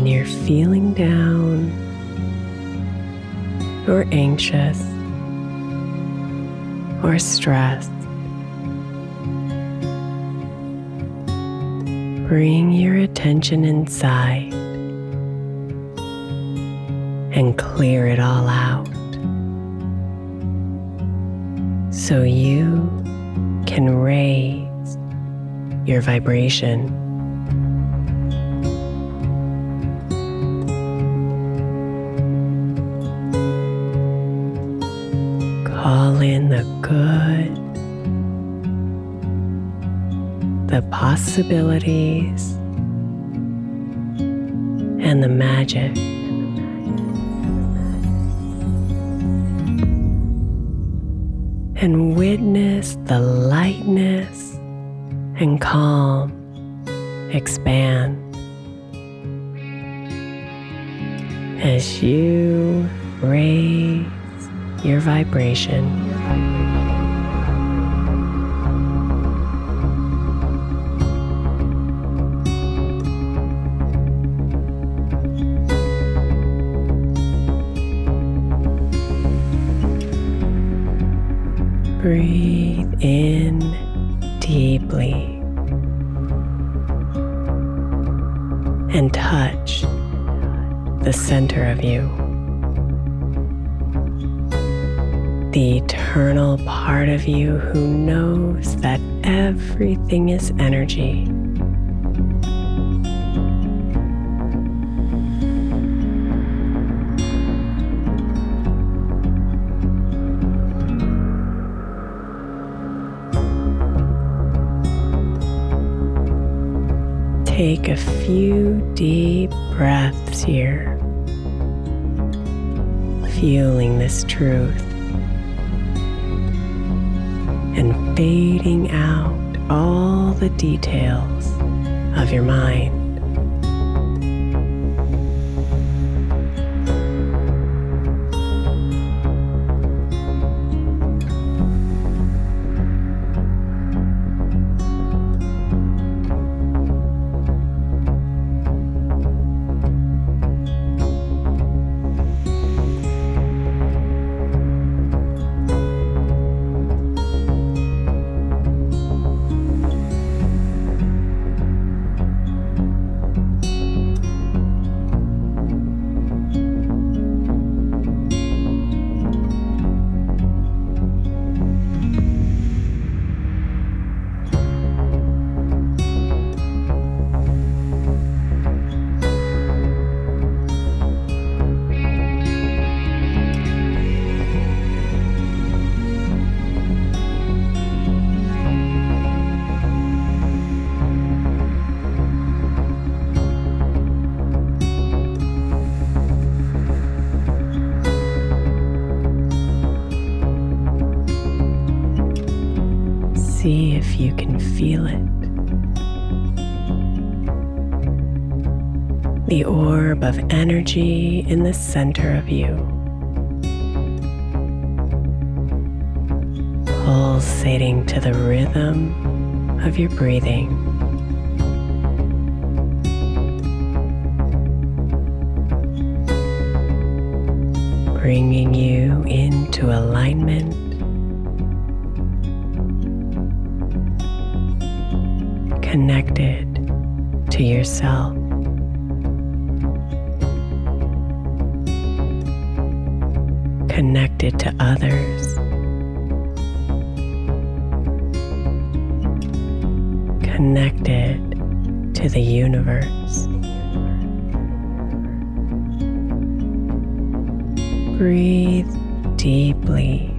When you're feeling down or anxious or stressed, bring your attention inside and clear it all out so you can raise your vibration. In the good, the possibilities, and the magic. And witness the lightness and calm expand as you raise your vibration. Breathe in deeply and touch the center of you. The eternal part of you who knows that everything is energy. Take a few deep breaths here, feeling this truth and fading out all the details of your mind. See if you can feel it. The orb of energy in the center of you. Pulsating to the rhythm of your breathing. Bringing you into alignment connected to yourself. Connected to others. Connected to the universe. Breathe deeply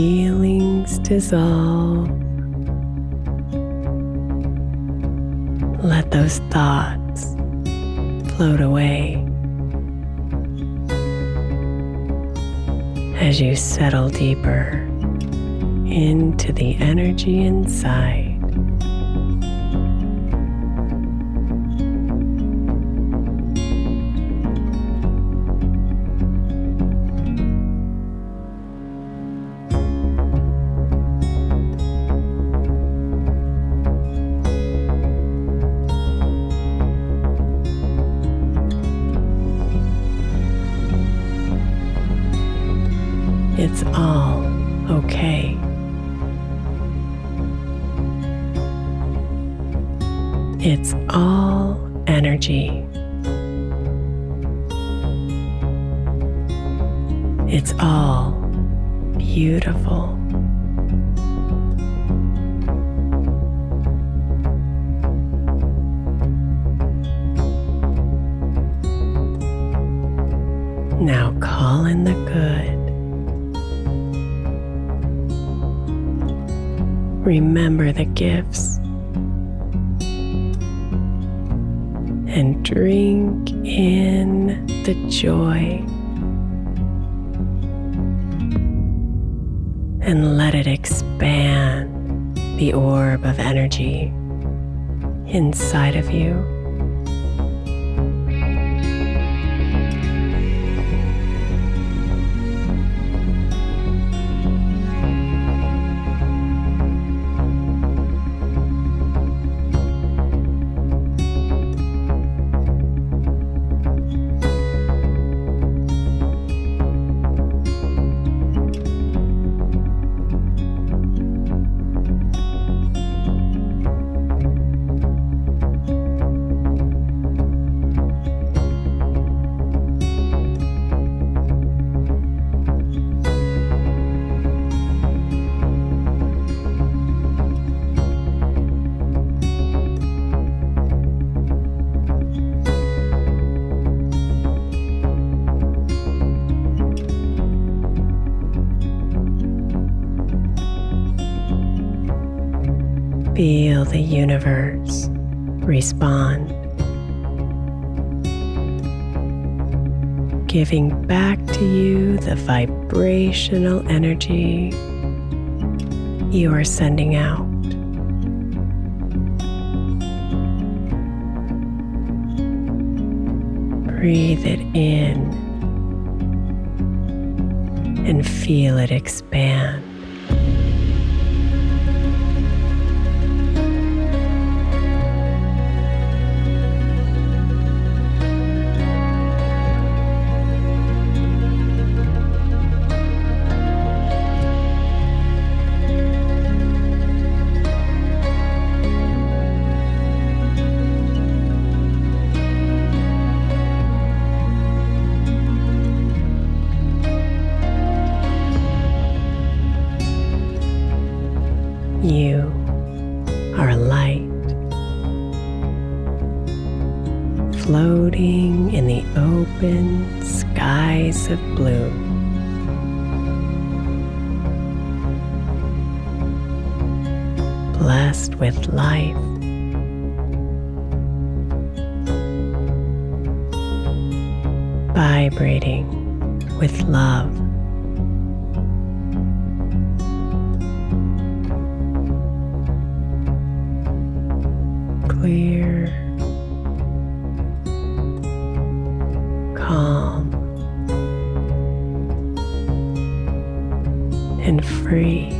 feelings dissolve. Let those thoughts float away. As you settle deeper into the energy inside. It's all okay. It's all energy. It's all beautiful. Now call in the good. Remember the gifts and drink in the joy and let it expand the orb of energy inside of you. The universe respond, giving back to you the vibrational energy you are sending out. Breathe it in and feel it expand. Blue. Blessed with life. Vibrating with love. clear, free.